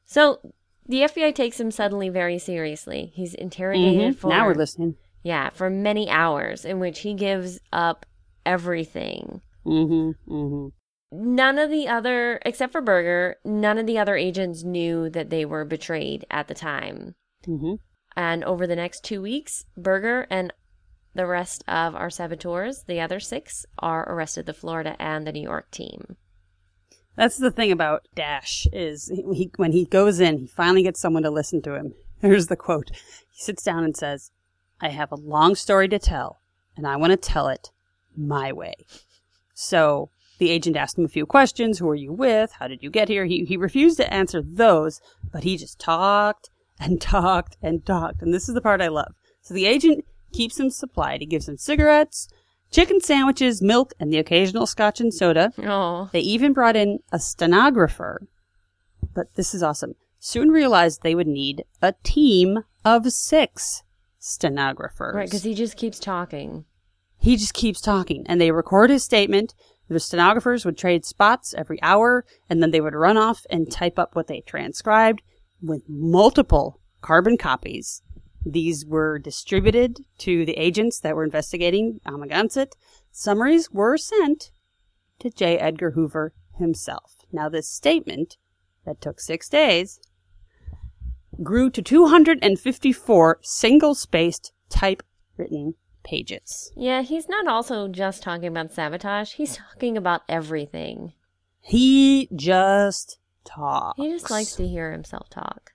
So the FBI takes him suddenly very seriously. He's interrogated Mhm. for Now we're listening. yeah, for many hours in which he gives up everything. Mm-hmm. Mm-hmm. None of the other, except for Burger, none of the other agents knew that they were betrayed at the time. Mm-hmm. And over the next two weeks, Burger and the rest of our saboteurs, the other six, are arrested the Florida and the New York team. That's the thing about Dasch is he when he goes in, he finally gets someone to listen to him. Here's the quote. He sits down and says, "I have a long story to tell, and I want to tell it my way." So the agent asked him a few questions. Who are you with? How did you get here? He he refused to answer those, but he just talked and talked and talked. And this is the part I love. So the agent keeps him supplied. He gives him cigarettes, chicken sandwiches, milk, and the occasional scotch and soda. Oh, They even brought in a stenographer. But this is awesome. Soon realized they would need a team of six stenographers. right, because he just keeps talking. he just keeps talking, and they record his statement. The stenographers would trade spots every hour, and then they would run off and type up what they transcribed with multiple carbon copies. These were distributed to the agents that were investigating Amagansett. Summaries were sent to J. Edgar Hoover himself. Now, this statement that took six days grew to 254 single spaced typewritten pages. Yeah, he's not also just talking about sabotage, he's talking about everything. He just talks. He just likes to hear himself talk.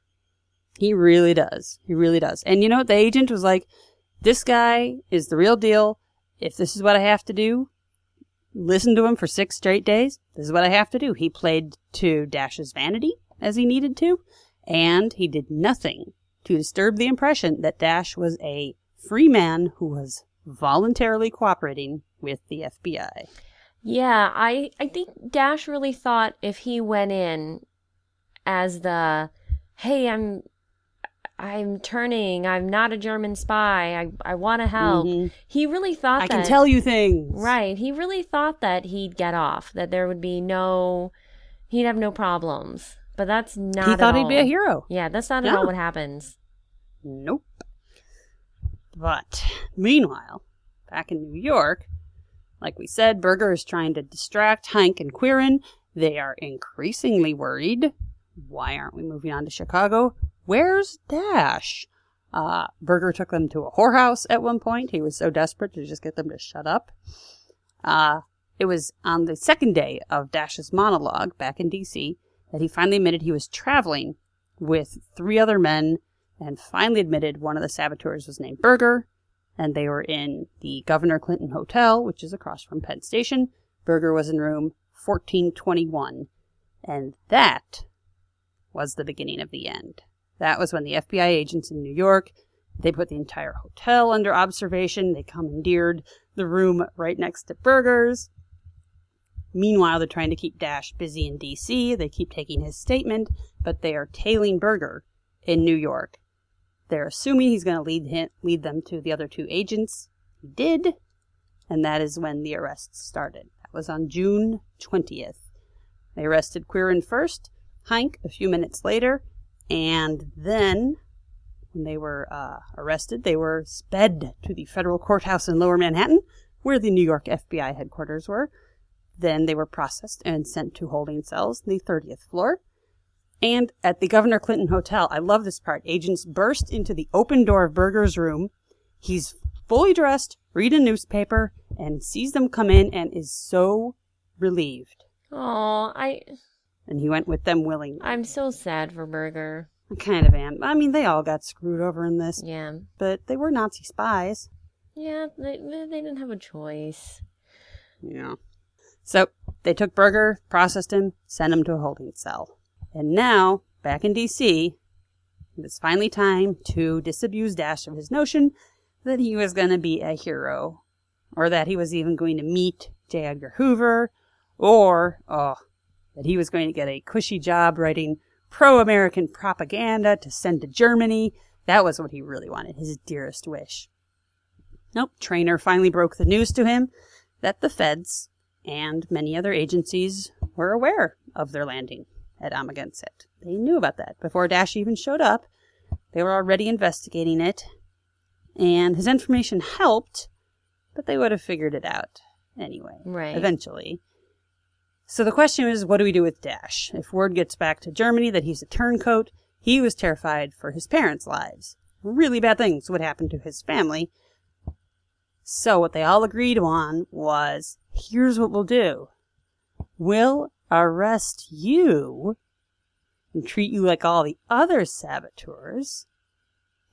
He really does. He really does. And you know, the agent was like, this guy is the real deal. If this is what I have to do, listen to him for six straight days. This is what I have to do. He played to Dasch's vanity as he needed to, and he did nothing to disturb the impression that Dasch was a free man who was voluntarily cooperating with the FBI. Yeah, I I think Dasch really thought if he went in as the hey, I'm I'm turning, I'm not a German spy, I I want to help. Mhm. He really thought that I that can tell you things. Right. He really thought that he'd get off, that there would be no he'd have no problems. But that's not He thought he'd be a hero. Yeah, that's not at all what happens. Nope. But meanwhile, back in New York, like we said, Burger is trying to distract Hank and Quirin. They are increasingly worried. Why aren't we moving on to Chicago? Where's Dasch? Uh, Burger took them to a whorehouse at one point. He was so desperate to just get them to shut up. Uh, it was on the second day of Dasch's monologue back in D.C. that he finally admitted he was traveling with three other men and finally admitted one of the saboteurs was named Burger, and they were in the Governor Clinton Hotel, which is across from Penn Station. Burger was in room 1421, and that was the beginning of the end. That was when the FBI agents in New York they put the entire hotel under observation. They commandeered the room right next to Burger's. Meanwhile, they're trying to keep Dasch busy in D.C. They keep taking his statement, but they are tailing Burger in New York. They're assuming he's going to lead him, lead them to the other two agents. He did, and that is when the arrests started. That was on June 20th. They arrested Quirin first, Hank a few minutes later, and then when they were uh, arrested, they were sped to the federal courthouse in Lower Manhattan, where the New York FBI headquarters were. Then they were processed and sent to holding cells on the 30th floor. And at the Governor Clinton Hotel, I love this part. Agents burst into the open door of Burger's room. He's fully dressed, read a newspaper, and sees them come in and is so relieved. Oh, I And he went with them willingly. I'm so sad for Burger. I kind of am. I mean, they all got screwed over in this, Yeah. but they were Nazi spies. Yeah, they, they didn't have a choice. Yeah. So they took Burger, processed him, sent him to a holding cell. And now, back in DC, it was finally time to disabuse Dasch of his notion that he was going to be a hero, or that he was even going to meet J. Edgar Hoover, or, oh, that he was going to get a cushy job writing pro American propaganda to send to Germany. That was what he really wanted, his dearest wish. Nope, Traynor finally broke the news to him that the feds and many other agencies were aware of their landing at Amagansett. They knew about that before Dasch even showed up. They were already investigating it, and his information helped, but they would have figured it out anyway, Right. eventually. So the question is, what do we do with Dasch? If word gets back to Germany that he's a turncoat, he was terrified for his parents' lives. Really bad things would happen to his family. So what they all agreed on was, here's what we'll do. We'll arrest you and treat you like all the other saboteurs.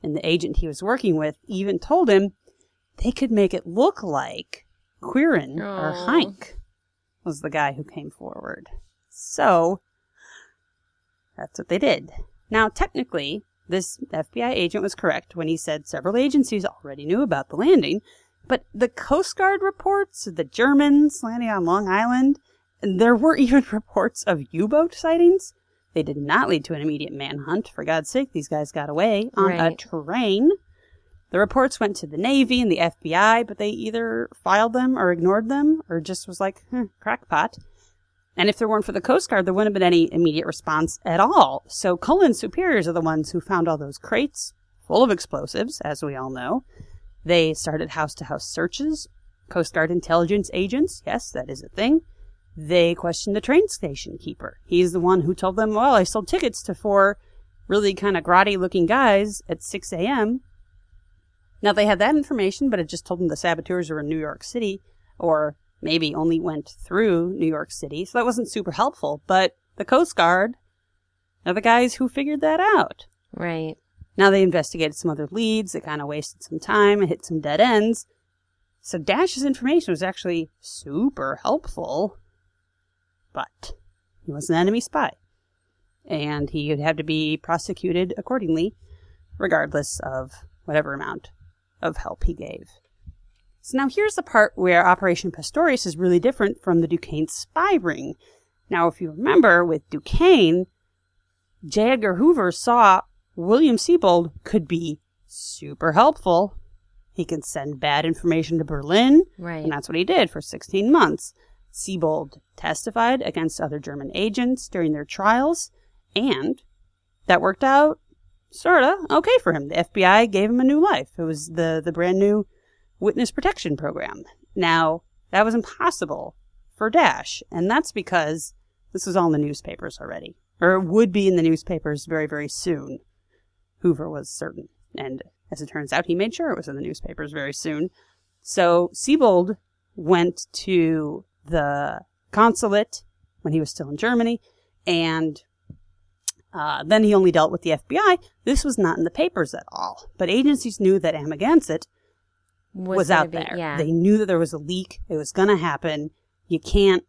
And the agent he was working with even told him they could make it look like Quirin or. Hank was the guy who came forward. So that's what they did. Now, technically, this FBI agent was correct when he said several agencies already knew about the landing, but the Coast Guard reports of the Germans landing on Long Island, and there were even reports of U boat sightings. They did not lead to an immediate manhunt. For God's sake, these guys got away on a train. The reports went to the Navy and the FBI, but they either filed them or ignored them or just was like, hmm, crackpot. And if there weren't for the Coast Guard, there wouldn't have been any immediate response at all. So Cullen's superiors are the ones who found all those crates full of explosives, as we all know. They started house to house searches. Coast Guard intelligence agents, yes, that is a thing. They questioned the train station keeper. He's the one who told them, well, I sold tickets to four really kind of grotty looking guys at 6 a.m. Now they had that information, but it just told them the saboteurs were in New York City or maybe only went through New York City. So that wasn't super helpful. But the Coast Guard are the guys who figured that out. Right. Now they investigated some other leads. They kind of wasted some time and hit some dead ends. So Dasch's information was actually super helpful, but he was an enemy spy. And he would have to be prosecuted accordingly, regardless of whatever amount of help he gave. So now here's the part where Operation Pastorius is really different from the Duquesne spy ring. Now, if you remember with Duquesne, J. Edgar Hoover saw William Sebold could be super helpful. He could send bad information to Berlin, Right. and that's what he did for 16 months. Sebold testified against other German agents during their trials, and that worked out sorta okay for him. The FBI gave him a new life. It was the, the brand new witness protection program. Now, that was impossible for Dasch, and that's because this was all in the newspapers already, or it would be in the newspapers very, very soon. Hoover was certain, and as it turns out, he made sure it was in the newspapers very soon. So Sebold went to the consulate when he was still in Germany, and uh, then he only dealt with the FBI. This was not in the papers at all, but agencies knew that Amagansett was, gonna out be- there. Yeah. They knew that there was a leak. It was going to happen. You can't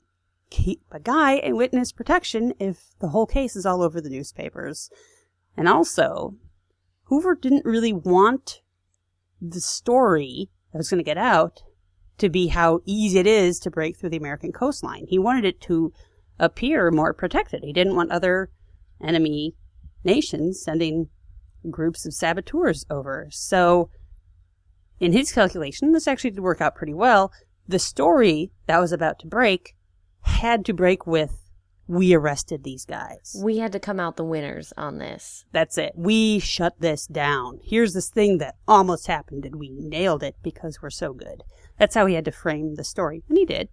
keep a guy in witness protection if the whole case is all over the newspapers. And also, Hoover didn't really want the story that was going to get out to be how easy it is to break through the American coastline. He wanted it to appear more protected. He didn't want other enemy nations sending groups of saboteurs over. So, in his calculation, this actually did work out pretty well. The story that was about to break had to break with we arrested these guys. we had to come out the winners on this. That's it. We shut this down. Here's this thing that almost happened and we nailed it because we're so good. That's how he had to frame the story. And he did.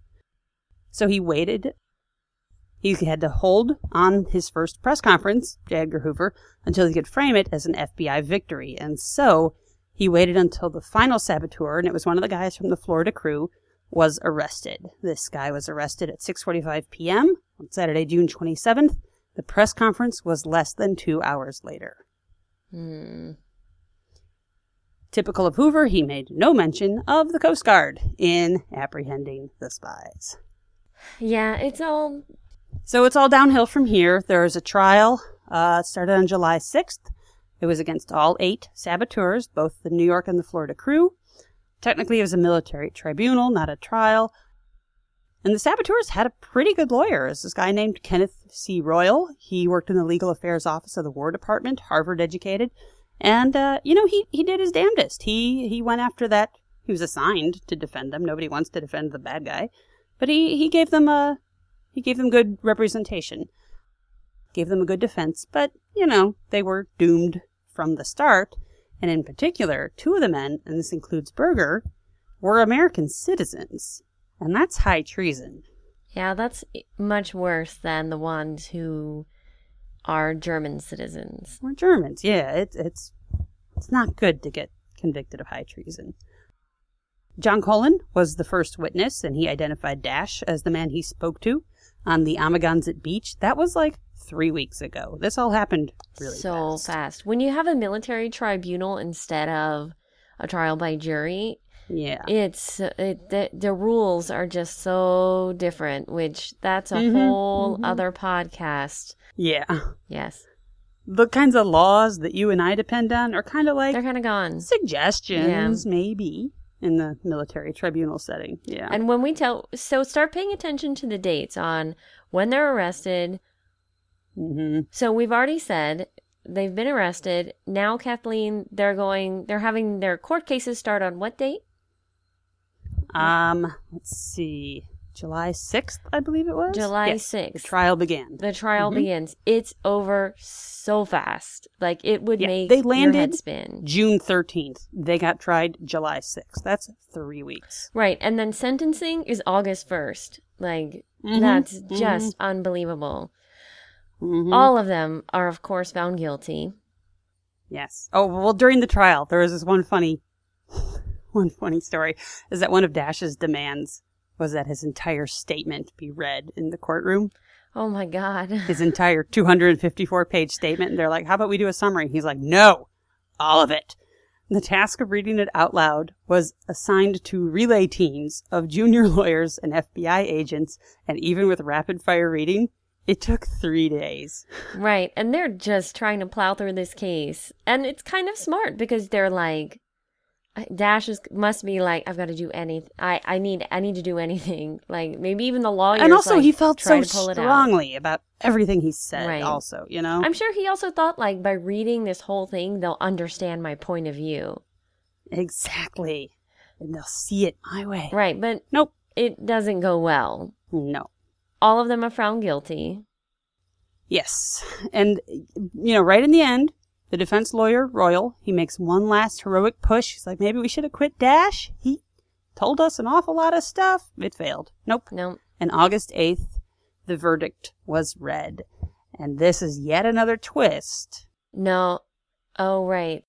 So he waited. He had to hold on his first press conference, J. Edgar Hoover, until he could frame it as an FBI victory. And so he waited until the final saboteur, and it was one of the guys from the Florida crew, was arrested. This guy was arrested at 6:45 p.m. on Saturday, June 27th. The press conference was less than 2 hours later. Hmm. Typical of Hoover, he made no mention of the Coast Guard in apprehending the spies. Yeah, it's all So it's all downhill from here. There is a trial, uh, started on July 6th. It was against all eight saboteurs, both the New York and the Florida crew. Technically, it was a military tribunal, not a trial. And the saboteurs had a pretty good lawyer. It's this guy named Kenneth C. Royall. He worked in the legal affairs office of the War Department, Harvard educated. And, uh, you know, he, he did his damnedest. He, he went after that. He was assigned to defend them. Nobody wants to defend the bad guy. But he, he gave them a, he gave them good representation, gave them a good defense, but, you know, they were doomed from the start. And in particular, two of the men, and this includes Burger, were American citizens. And that's high treason. yeah, that's much worse than the ones who are German citizens. We're Germans. Yeah, it, it's it's not good to get convicted of high treason. John Cullen was the first witness, and he identified Dasch as the man he spoke to on the Amagansett beach. That was like three weeks ago. This all happened really so fast. fast. When you have a military tribunal instead of a trial by jury, Yeah. it's it, the, the rules are just so different. Which that's a Mhm, whole mhm. other podcast. Yeah. Yes, The kinds of laws that you and I depend on are kind of like they're kind of gone. suggestions, maybe, in the military tribunal setting. Yeah. And when we tell, so start paying attention to the dates on when they're arrested. hmm So we've already said they've been arrested. Now, Kathleen, they're going, they're having their court cases start on what date? Um, let's see. July 6th, I believe it was. July Yes, 6th. The trial began. The trial Mhm. begins. It's over so fast. Like it would Yeah, make they landed- spin. June 13th. They got tried July 6th. That's three weeks. Right, and then sentencing is August first. Like Mhm, that's mhm. just unbelievable. Mhm. All of them are, of course, found guilty. Yes. Oh well, during the trial, there was this one funny, one funny story. Is that one of Dasch's demands was that his entire statement be read in the courtroom, Oh my god. his entire 254 page statement. And they're like, "How about we do a summary?" He's like, "No, all of it." The task of reading it out loud was assigned to relay teams of junior lawyers and FBI agents, and even with rapid fire reading, it took three days. Right, and they're just trying to plow through this case, and it's kind of smart because they're like, Dasch is must be like, I've got to do anything. I I need I need to do anything. Like maybe even the lawyers. and also, like, he felt so strongly about everything he said. Right. Also, you know, I'm sure he also thought like by reading this whole thing, they'll understand my point of view. exactly, and they'll see it my way. Right, but Nope, it doesn't go well. no. All of them are found guilty. Yes. And, you know, right in the end, the defense lawyer, Royall, he makes one last heroic push. He's like, maybe we should have quit Dasch. He told us an awful lot of stuff. It failed. Nope. Nope. And August 8th, the verdict was read. And this is yet another twist. no. Oh, right.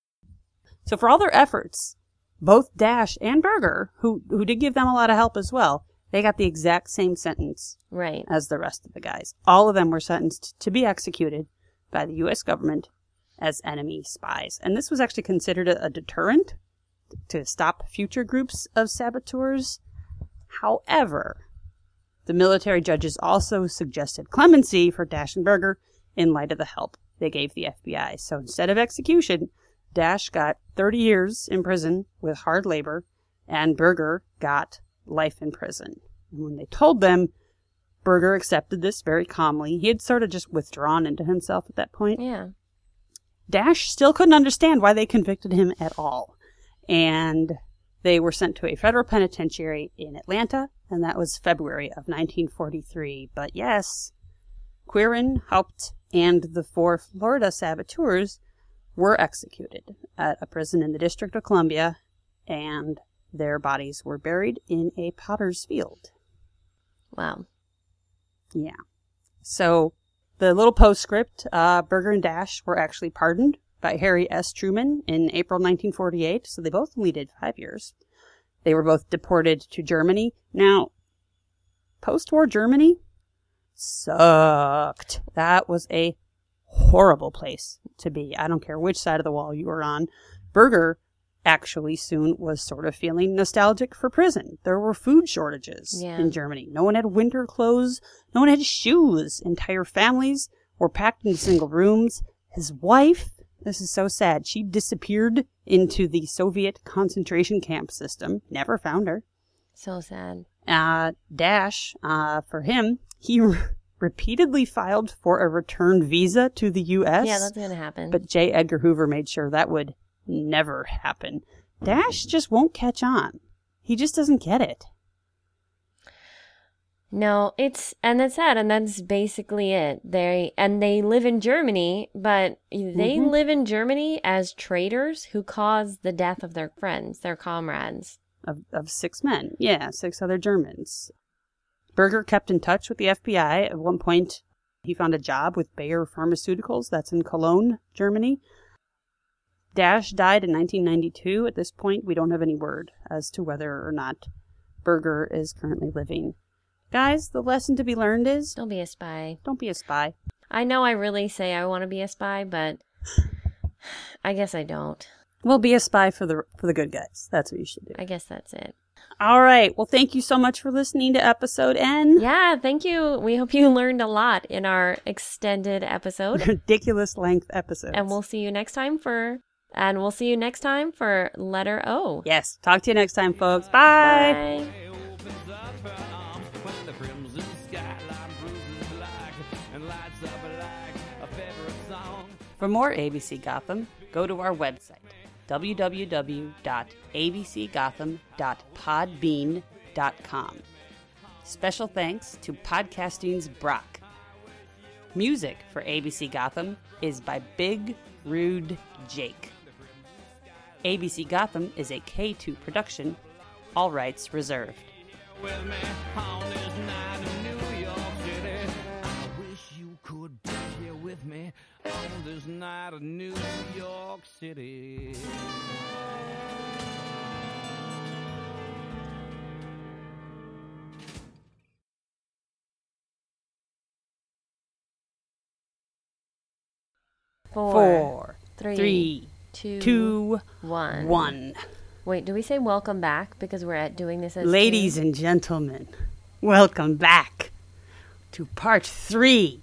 So for all their efforts, both Dasch and Burger, who, who did give them a lot of help as well, they got the exact same sentence Right. as the rest of the guys. All of them were sentenced to be executed by the U.S. government as enemy spies. And this was actually considered a, a deterrent to stop future groups of saboteurs. However, the military judges also suggested clemency for Dasch and Burger in light of the help they gave the FBI. So instead of execution, Dasch got 30 years in prison with hard labor, and Burger got life in prison. And when they told them, Burger accepted this very calmly. He had sort of just withdrawn into himself at that point. Yeah. Dasch still couldn't understand why they convicted him at all. And they were sent to a federal penitentiary in Atlanta, and that was February of 1943. But yes, Quirin, Haupt, and the four Florida saboteurs were executed at a prison in the District of Columbia, and their bodies were buried in a potter's field. Wow. Yeah. So the little postscript, uh, Burger and Dasch were actually pardoned by Harry S. Truman in April 1948, so they both only did five years. They were both deported to Germany. Now, post war Germany sucked. That was a horrible place to be. I don't care which side of the wall you were on. Burger actually soon was sort of feeling nostalgic for prison. There were food shortages Yeah. in Germany. No one had winter clothes. No one had shoes. Entire families were packed in single rooms. His wife, this is so sad, she disappeared into the Soviet concentration camp system. Never found her. So sad. Uh, Dasch, uh, for him, he repeatedly filed for a return visa to the U.S. Yeah, that's gonna happen. But J. Edgar Hoover made sure that would never happen. Dasch just won't catch on. He just doesn't get it. No, it's and that's sad, and that's basically it. They and they live in Germany, but they Mhm. live in Germany as traitors who caused the death of their friends, their comrades. Of, of six men. Yeah, six other Germans. Burger kept in touch with the FBI. At one point, he found a job with Bayer Pharmaceuticals, that's in Cologne, Germany. Dasch died in 1992. At this point, we don't have any word as to whether or not Burger is currently living. Guys, the lesson to be learned is Don't be a spy. don't be a spy. I know I really say I want to be a spy, but I guess I don't. Well, be a spy for the for the good guys. That's what you should do. I guess that's it. All right. Well, thank you so much for listening to episode N. Yeah, thank you. We hope you learned a lot in our extended episode. Ridiculous length episode. and we'll see you next time for and we'll see you next time for letter O. yes. Talk to you next time, folks. Bye. Bye. opens up her arms when the crimson skyline bruises black and lights up like a favorite song. For more ABC Gotham, go to our website, www.abcgotham.podbean.com. Special thanks to Podcasting's Brock. Music for ABC Gotham is by Big Rude Jake. ABC Gotham is a K2 production, all rights reserved. with me on this night in New York City. I wish you could be here with me on this night in New York City. Four, Four, three, three, two, two, one. one. Wait, do we say welcome back because we're at doing this as two? Ladies and gentlemen, welcome back to part three